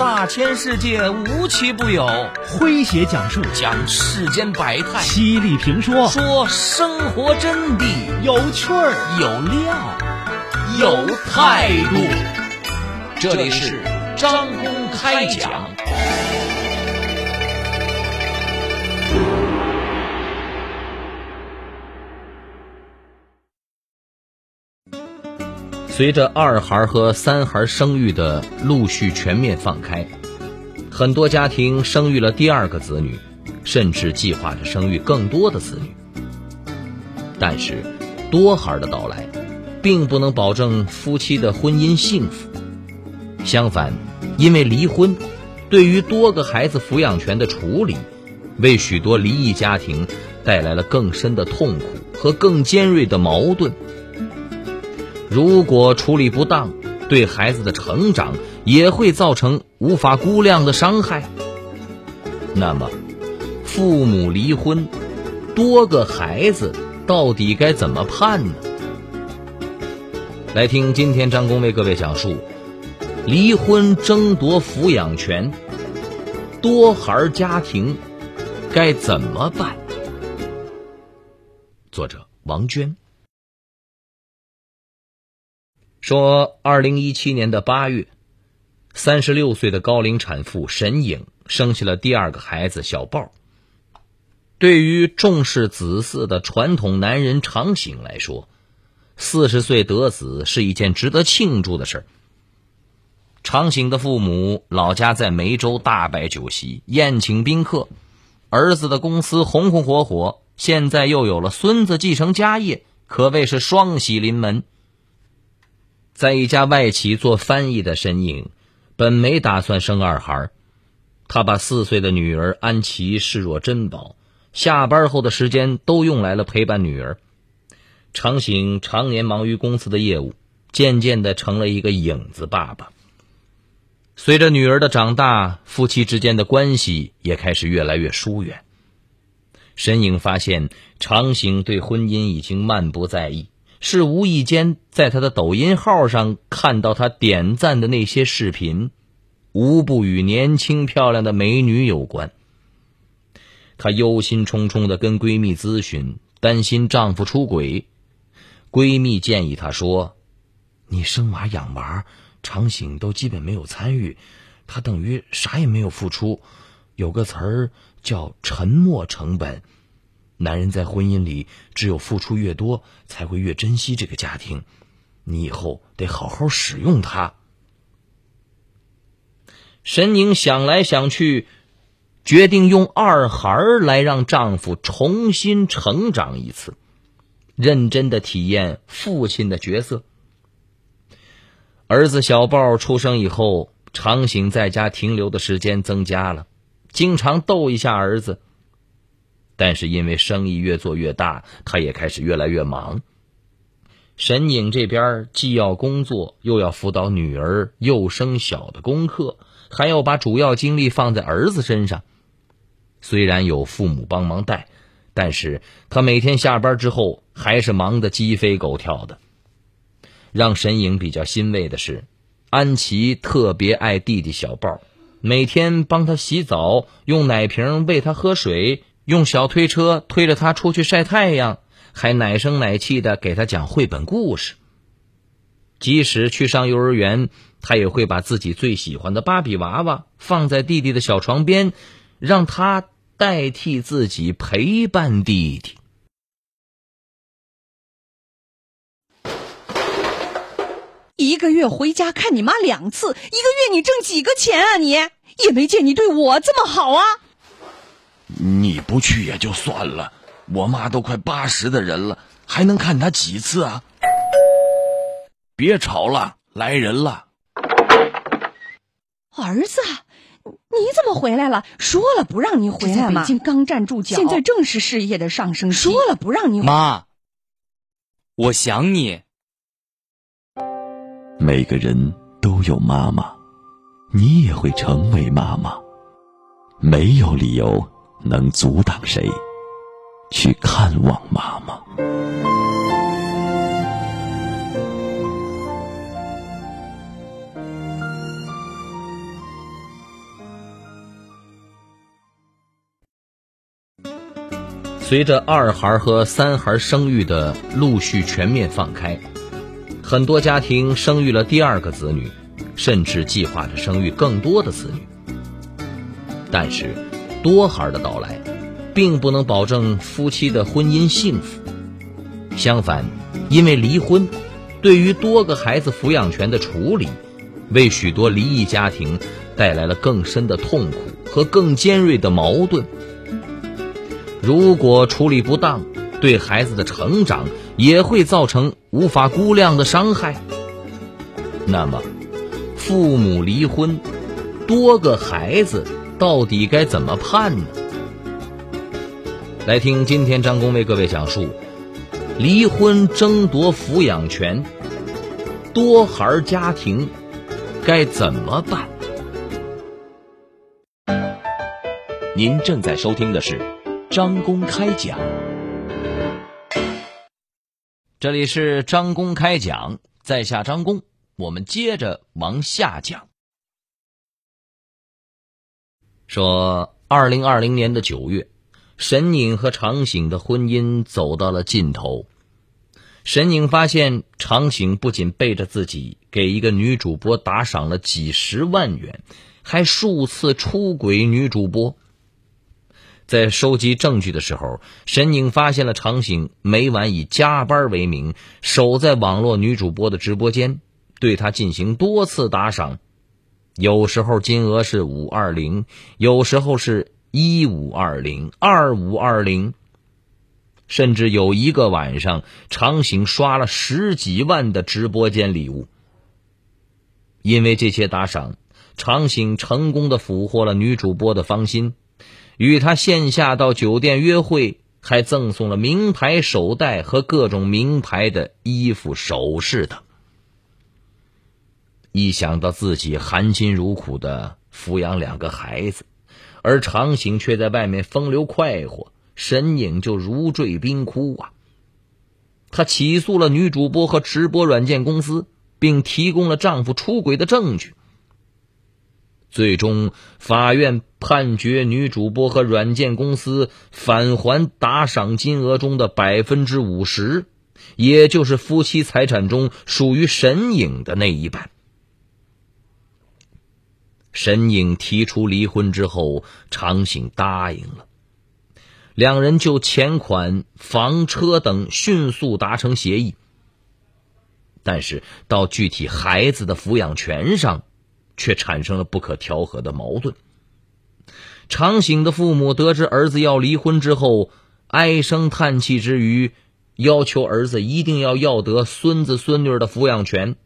大千世界无奇不有，诙谐讲述。讲世间百态，犀利评说。说生活真谛，有趣儿。有料。有态度。这里是张公开讲。随着二孩和三孩生育的陆续全面放开，很多家庭生育了第二个子女，甚至计划着生育更多的子女。但是，多孩的到来，并不能保证夫妻的婚姻幸福。相反，因为离婚，对于多个孩子抚养权的处理，为许多离异家庭带来了更深的痛苦和更尖锐的矛盾。如果处理不当，对孩子的成长也会造成无法估量的伤害。那么，父母离婚，多个孩子到底该怎么判呢？来听今天张工为各位讲述：离婚争夺抚养权，多孩家庭该怎么办？作者王娟。说，二零一七年的八月，三十六岁的高龄产妇沈颖生下了第二个孩子小豹。对于重视子嗣的传统男人常醒来说，四十岁得子是一件值得庆祝的事儿。常醒的父母老家在梅州，大摆酒席宴请宾客，儿子的公司红红火火，现在又有了孙子继承家业，可谓是双喜临门。在一家外企做翻译的身影，本没打算生二孩他把四岁的女儿安琪视若珍宝，下班后的时间都用来了陪伴女儿。常醒常年忙于公司的业务，渐渐的成了一个影子爸爸。随着女儿的长大，夫妻之间的关系也开始越来越疏远。沈颖发现，常醒对婚姻已经漫不在意。是无意间在他的抖音号上看到他点赞的那些视频，无不与年轻漂亮的美女有关。她忧心忡忡的跟闺蜜咨询，担心丈夫出轨。闺蜜建议她说：“你生娃养娃，常醒都基本没有参与，他等于啥也没有付出。有个词儿叫沉默成本。”男人在婚姻里，只有付出越多，才会越珍惜这个家庭。你以后得好好使用它。沈宁想来想去，决定用二孩来让丈夫重新成长一次，认真的体验父亲的角色。儿子小豹出生以后，常醒在家停留的时间增加了，经常逗一下儿子。但是因为生意越做越大，他也开始越来越忙。沈颖这边既要工作，又要辅导女儿幼升小的功课，还要把主要精力放在儿子身上。虽然有父母帮忙带，但是他每天下班之后还是忙得鸡飞狗跳的。让沈颖比较欣慰的是，安琪特别爱弟弟小豹，每天帮他洗澡，用奶瓶喂他喝水。用小推车推着他出去晒太阳，还奶声奶气的给他讲绘本故事。即使去上幼儿园，他也会把自己最喜欢的芭比娃娃放在弟弟的小床边，让他代替自己陪伴弟弟。一个月回家看你妈两次，一个月你挣几个钱啊？你也没见你对我这么好啊！你不去也就算了，我妈都快八十的人了，还能看她几次啊？别吵了，来人了。儿子，你怎么回来了？说了不让你回来吗？北京刚站住脚，现在正是事业的上升期。说了不让你妈，我想你。每个人都有妈妈，你也会成为妈妈，没有理由。能阻挡谁？去看望妈妈。随着二孩和三孩生育的陆续全面放开很多家庭生育了第二个子女甚至计划着生育更多的子女。但是多孩的到来，并不能保证夫妻的婚姻幸福。相反，因为离婚，对于多个孩子抚养权的处理，为许多离异家庭带来了更深的痛苦和更尖锐的矛盾。如果处理不当，对孩子的成长也会造成无法估量的伤害。那么，父母离婚，多个孩子到底该怎么判呢？来听今天张工为各位讲述：离婚争夺抚养权，多孩家庭该怎么办？您正在收听的是。张公开讲，这里是张公开讲，在下张公，我们接着往下讲。说，二零二零年的九月，沈颖和常醒的婚姻走到了尽头。沈颖发现，常醒不仅背着自己给一个女主播打赏了几十万元，还数次出轨女主播。在收集证据的时候，沈颖发现了常醒每晚以加班为名守在网络女主播的直播间，对她进行多次打赏，有时候金额是五二零，有时候是一五二零、二五二零，甚至有一个晚上，常醒刷了十几万的直播间礼物。因为这些打赏，常醒成功的俘获了女主播的芳心。与她线下到酒店约会，还赠送了名牌手袋和各种名牌的衣服、首饰等。一想到自己含辛茹苦的抚养两个孩子，而常醒却在外面风流快活，神影就如坠冰窟啊！她起诉了女主播和直播软件公司，并提供了丈夫出轨的证据。最终，法院判决女主播和软件公司返还打赏金额中的百分之五十，也就是夫妻财产中属于沈颖的那一半。沈颖提出离婚之后，常醒答应了，两人就钱款、房车等迅速达成协议。但是到具体孩子的抚养权上，却产生了不可调和的矛盾。常醒的父母得知儿子要离婚之后，唉声叹气之余，要求儿子一定要要得孙子孙女的抚养权。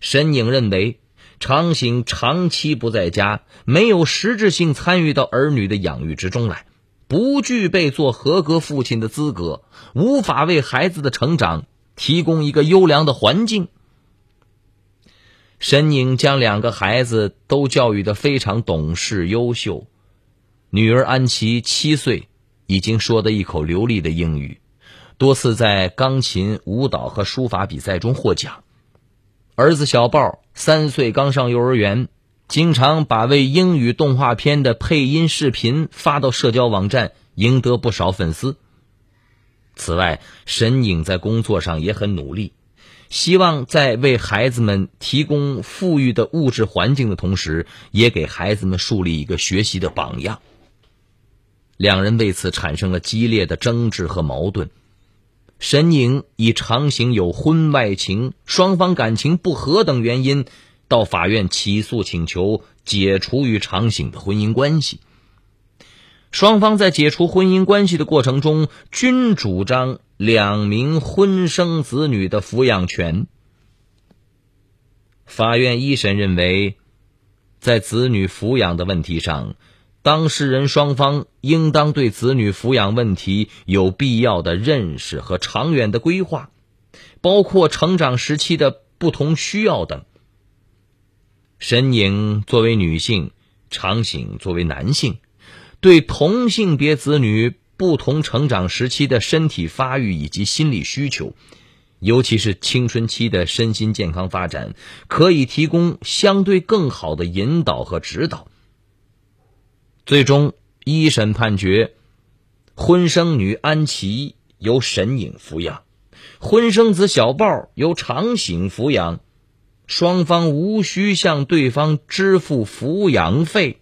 沈颖认为，常醒长期不在家，没有实质性参与到儿女的养育之中来，不具备做合格父亲的资格，无法为孩子的成长提供一个优良的环境。沈颖将两个孩子都教育的非常懂事优秀，女儿安琪七岁，已经说得一口流利的英语，多次在钢琴、舞蹈和书法比赛中获奖。儿子小豹三岁，刚上幼儿园，经常把为英语动画片的配音视频发到社交网站，赢得不少粉丝。此外，沈颖在工作上也很努力。希望在为孩子们提供富裕的物质环境的同时，也给孩子们树立一个学习的榜样。两人为此产生了激烈的争执和矛盾。沈颖以常行有婚外情、双方感情不和等原因，到法院起诉请求解除与常醒的婚姻关系。双方在解除婚姻关系的过程中，均主张两名婚生子女的抚养权。法院一审认为，在子女抚养的问题上，当事人双方应当对子女抚养问题有必要的认识和长远的规划，包括成长时期的不同需要等。沈颖作为女性，常醒作为男性。对同性别子女不同成长时期的身体发育以及心理需求，尤其是青春期的身心健康发展，可以提供相对更好的引导和指导。最终，一审判决，婚生女安琪由沈颖抚养，婚生子小豹由常醒抚养，双方无需向对方支付抚养费。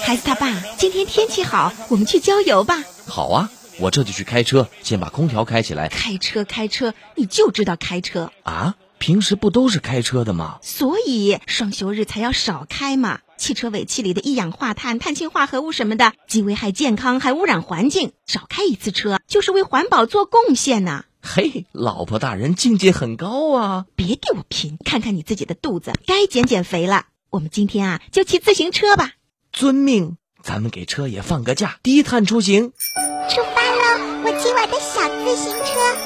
孩子他爸，今天天气好，我们去郊游吧。好啊，我这就去开车，先把空调开起来。开车，开车，你就知道开车啊？平时不都是开车的吗？所以双休日才要少开嘛。汽车尾气里的一氧化碳、碳氢化合物什么的，既危害健康，还污染环境。少开一次车，就是为环保做贡献呢。嘿，老婆大人境界很高啊！别给我贫，看看你自己的肚子，该减减肥了。我们今天啊，就骑自行车吧。遵命，咱们给车也放个假，低碳出行。出发喽！我骑我的小自行车。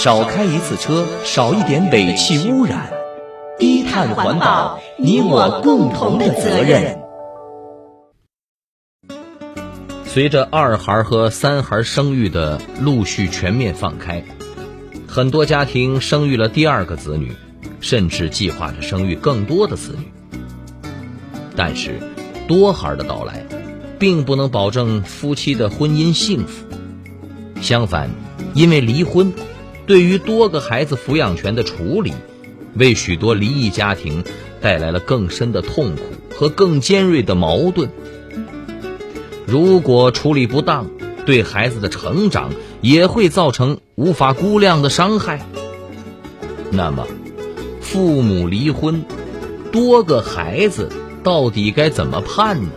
少开一次车，少一点尾气污染。低碳环保，你我共同的责任。随着二孩和三孩生育的陆续全面放开，很多家庭生育了第二个子女，甚至计划着生育更多的子女。但是，多孩的到来，并不能保证夫妻的婚姻幸福。相反，因为离婚，对于多个孩子抚养权的处理。为许多离异家庭带来了更深的痛苦和更尖锐的矛盾。如果处理不当，对孩子的成长也会造成无法估量的伤害。那么，父母离婚，多个孩子到底该怎么判呢？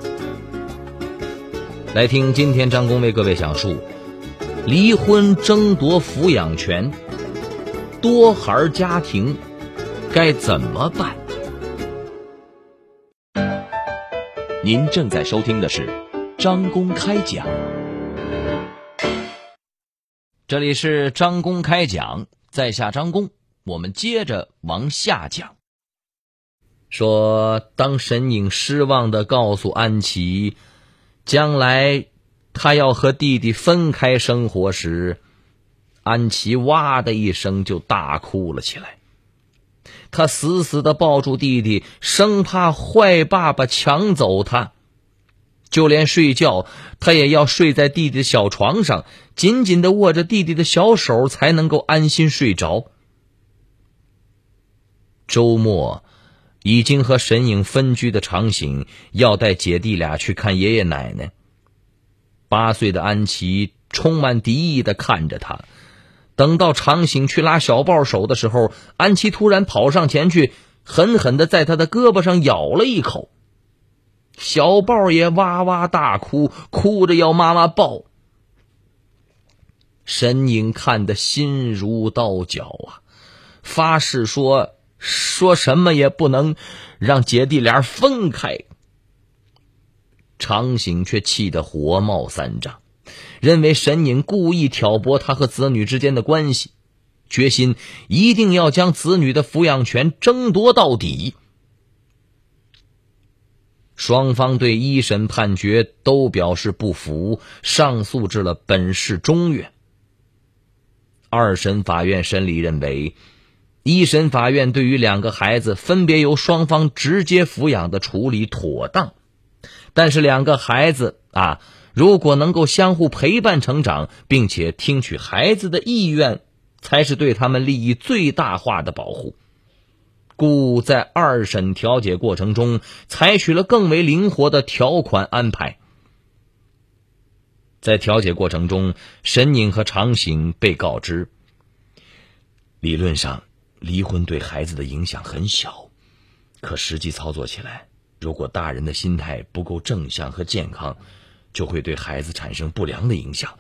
来听今天张工为各位讲述：离婚争夺抚养权，多孩家庭。该怎么办？您正在收听的是张公开讲，这里是张公开讲，在下张公，我们接着往下讲。说，当沈颖失望的告诉安琪，将来他要和弟弟分开生活时，安琪哇的一声就大哭了起来。他死死的抱住弟弟，生怕坏爸爸抢走他。就连睡觉，他也要睡在弟弟的小床上，紧紧的握着弟弟的小手，才能够安心睡着。周末，已经和神影分居的长醒要带姐弟俩去看爷爷奶奶。八岁的安琪充满敌意的看着他。等到长醒去拉小豹手的时候，安琪突然跑上前去，狠狠的在他的胳膊上咬了一口。小豹也哇哇大哭，哭着要妈妈抱。神影看得心如刀绞啊，发誓说说什么也不能让姐弟俩分开。长醒却气得火冒三丈。认为沈颖故意挑拨他和子女之间的关系，决心一定要将子女的抚养权争夺到底。双方对一审判决都表示不服，上诉至了本市中院。二审法院审理认为，一审法院对于两个孩子分别由双方直接抚养的处理妥当，但是两个孩子啊。如果能够相互陪伴成长，并且听取孩子的意愿，才是对他们利益最大化的保护。故在二审调解过程中，采取了更为灵活的条款安排。在调解过程中，沈宁和常醒被告知，理论上离婚对孩子的影响很小，可实际操作起来，如果大人的心态不够正向和健康。就会对孩子产生不良的影响，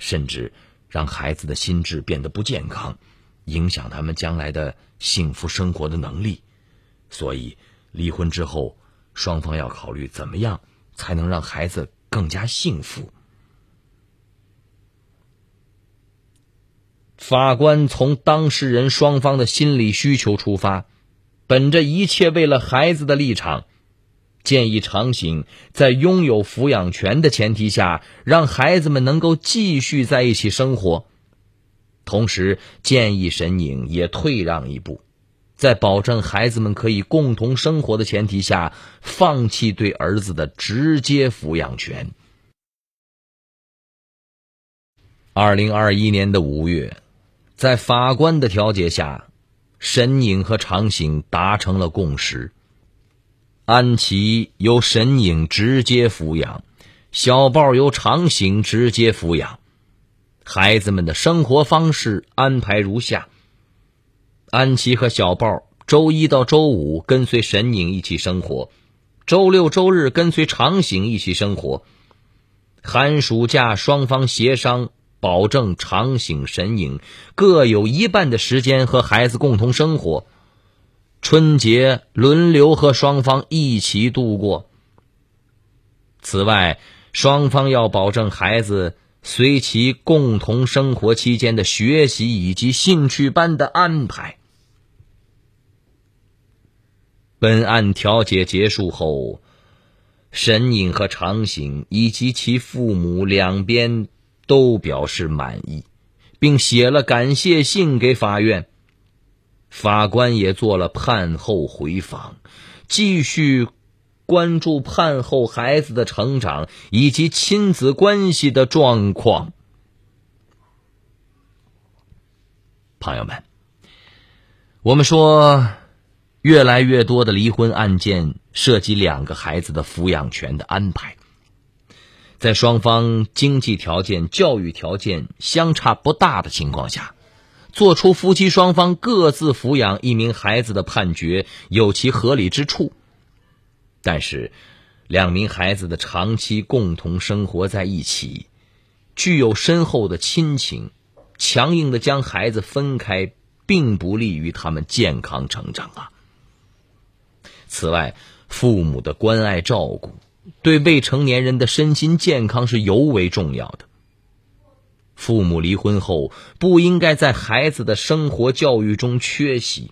甚至让孩子的心智变得不健康，影响他们将来的幸福生活的能力。所以，离婚之后，双方要考虑怎么样才能让孩子更加幸福。法官从当事人双方的心理需求出发，本着一切为了孩子的立场。建议长醒在拥有抚养权的前提下，让孩子们能够继续在一起生活。同时，建议沈颖也退让一步，在保证孩子们可以共同生活的前提下，放弃对儿子的直接抚养权。二零二一年的五月，在法官的调解下，沈颖和长醒达成了共识：安琪由沈颖直接抚养，小豹由常醒直接抚养。孩子们的生活方式安排如下：安琪和小豹周一到周五跟随沈颖一起生活，周六周日跟随常醒一起生活。寒暑假双方协商。保证长醒神影各有一半的时间和孩子共同生活，春节轮流和双方一起度过。此外，双方要保证孩子随其共同生活期间的学习以及兴趣班的安排。本案调解结束后，沈颖和长醒以及其父母两边。都表示满意，并写了感谢信给法院。法官也做了判后回访，继续关注判后孩子的成长以及亲子关系的状况。朋友们，我们说，越来越多的离婚案件涉及两个孩子的抚养权的安排。在双方经济条件、教育条件相差不大的情况下，做出夫妻双方各自抚养一名孩子的判决有其合理之处。但是，两名孩子的长期共同生活在一起，具有深厚的亲情，强硬的将孩子分开，并不利于他们健康成长啊。此外，父母的关爱照顾。对未成年人的身心健康是尤为重要的。父母离婚后不应该在孩子的生活教育中缺席。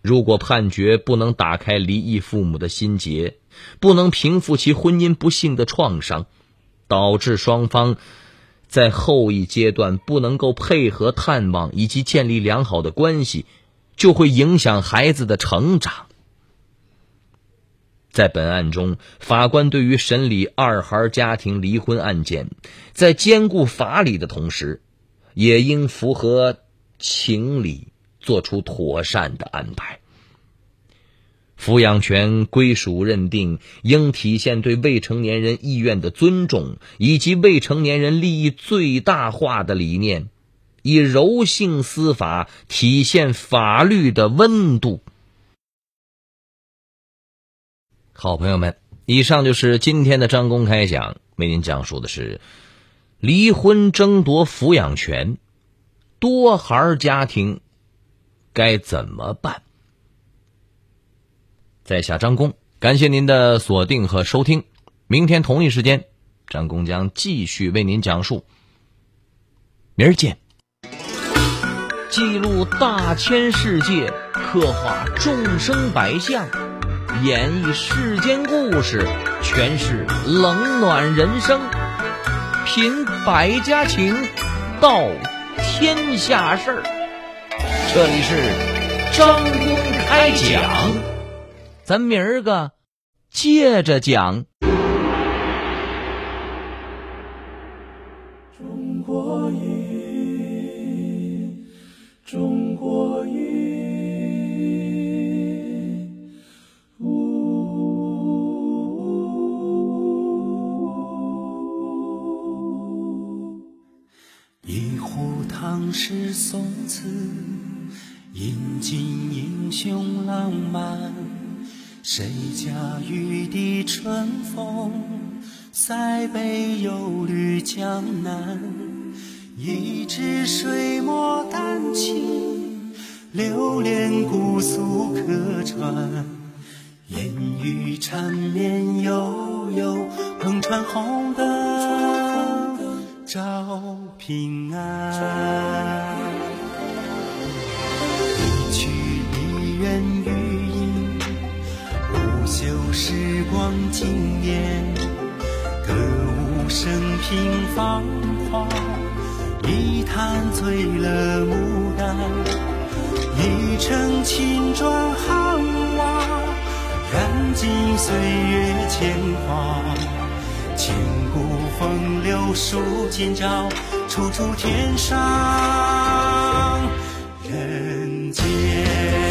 如果判决不能打开离异父母的心结，不能平复其婚姻不幸的创伤，导致双方在后一阶段不能够配合探望以及建立良好的关系，就会影响孩子的成长。在本案中，法官对于审理二孩家庭离婚案件，在兼顾法理的同时，也应符合情理，做出妥善的安排。抚养权归属认定应体现对未成年人意愿的尊重，以及未成年人利益最大化的理念，以柔性司法体现法律的温度。好朋友们，以上就是今天的张公开讲，为您讲述的是离婚争夺抚养权，多孩家庭该怎么办？在下张工，感谢您的锁定和收听。明天同一时间，张工将继续为您讲述。明儿见。记录大千世界，刻画众生百相。演绎世间故事，诠释冷暖人生，品百家情，道天下事儿。这里是张公开讲，咱明儿个接着讲。中国音，中国音。是宋词，饮尽英雄浪漫。谁家玉笛春风？塞北又绿江南。一支水墨丹青，流连姑苏客船。烟雨缠绵悠悠，篷船红灯照平安。一曲梨园余音，不朽时光惊艳。歌舞升平芳华，一坛醉了牡丹。一城青砖汉瓦，染尽岁月铅华。千风流数今朝，处处天上人间。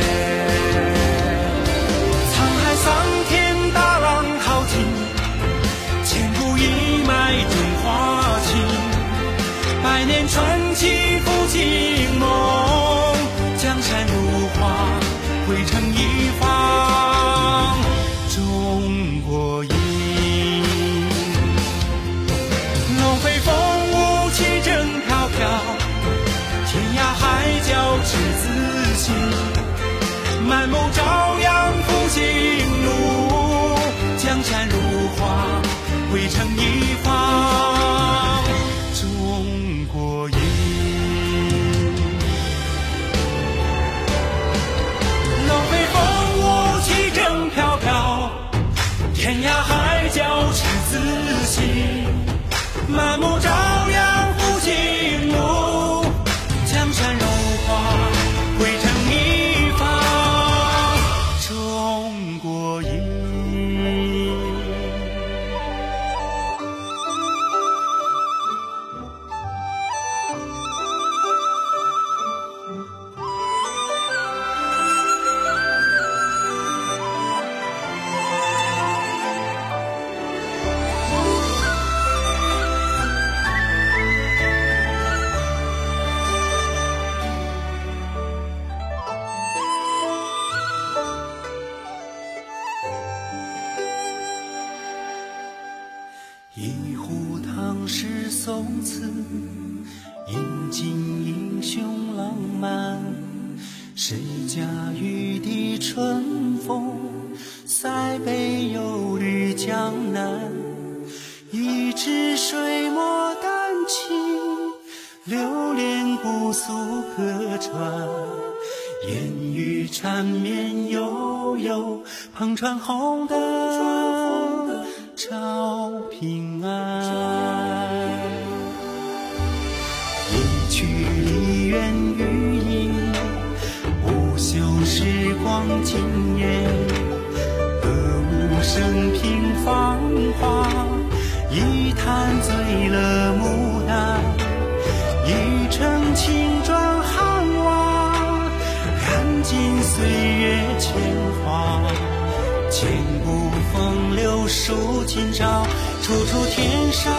天涯海角赤子心。词，饮尽英雄浪漫。谁家玉笛春风，塞北又绿江南。一支水墨丹青，流连姑苏客船。烟雨缠绵悠悠，篷船红灯今夜。歌舞升平芳华，一坛醉了牡丹。一城青砖汉瓦，燃尽岁月铅华。千古风流数今朝，处处天上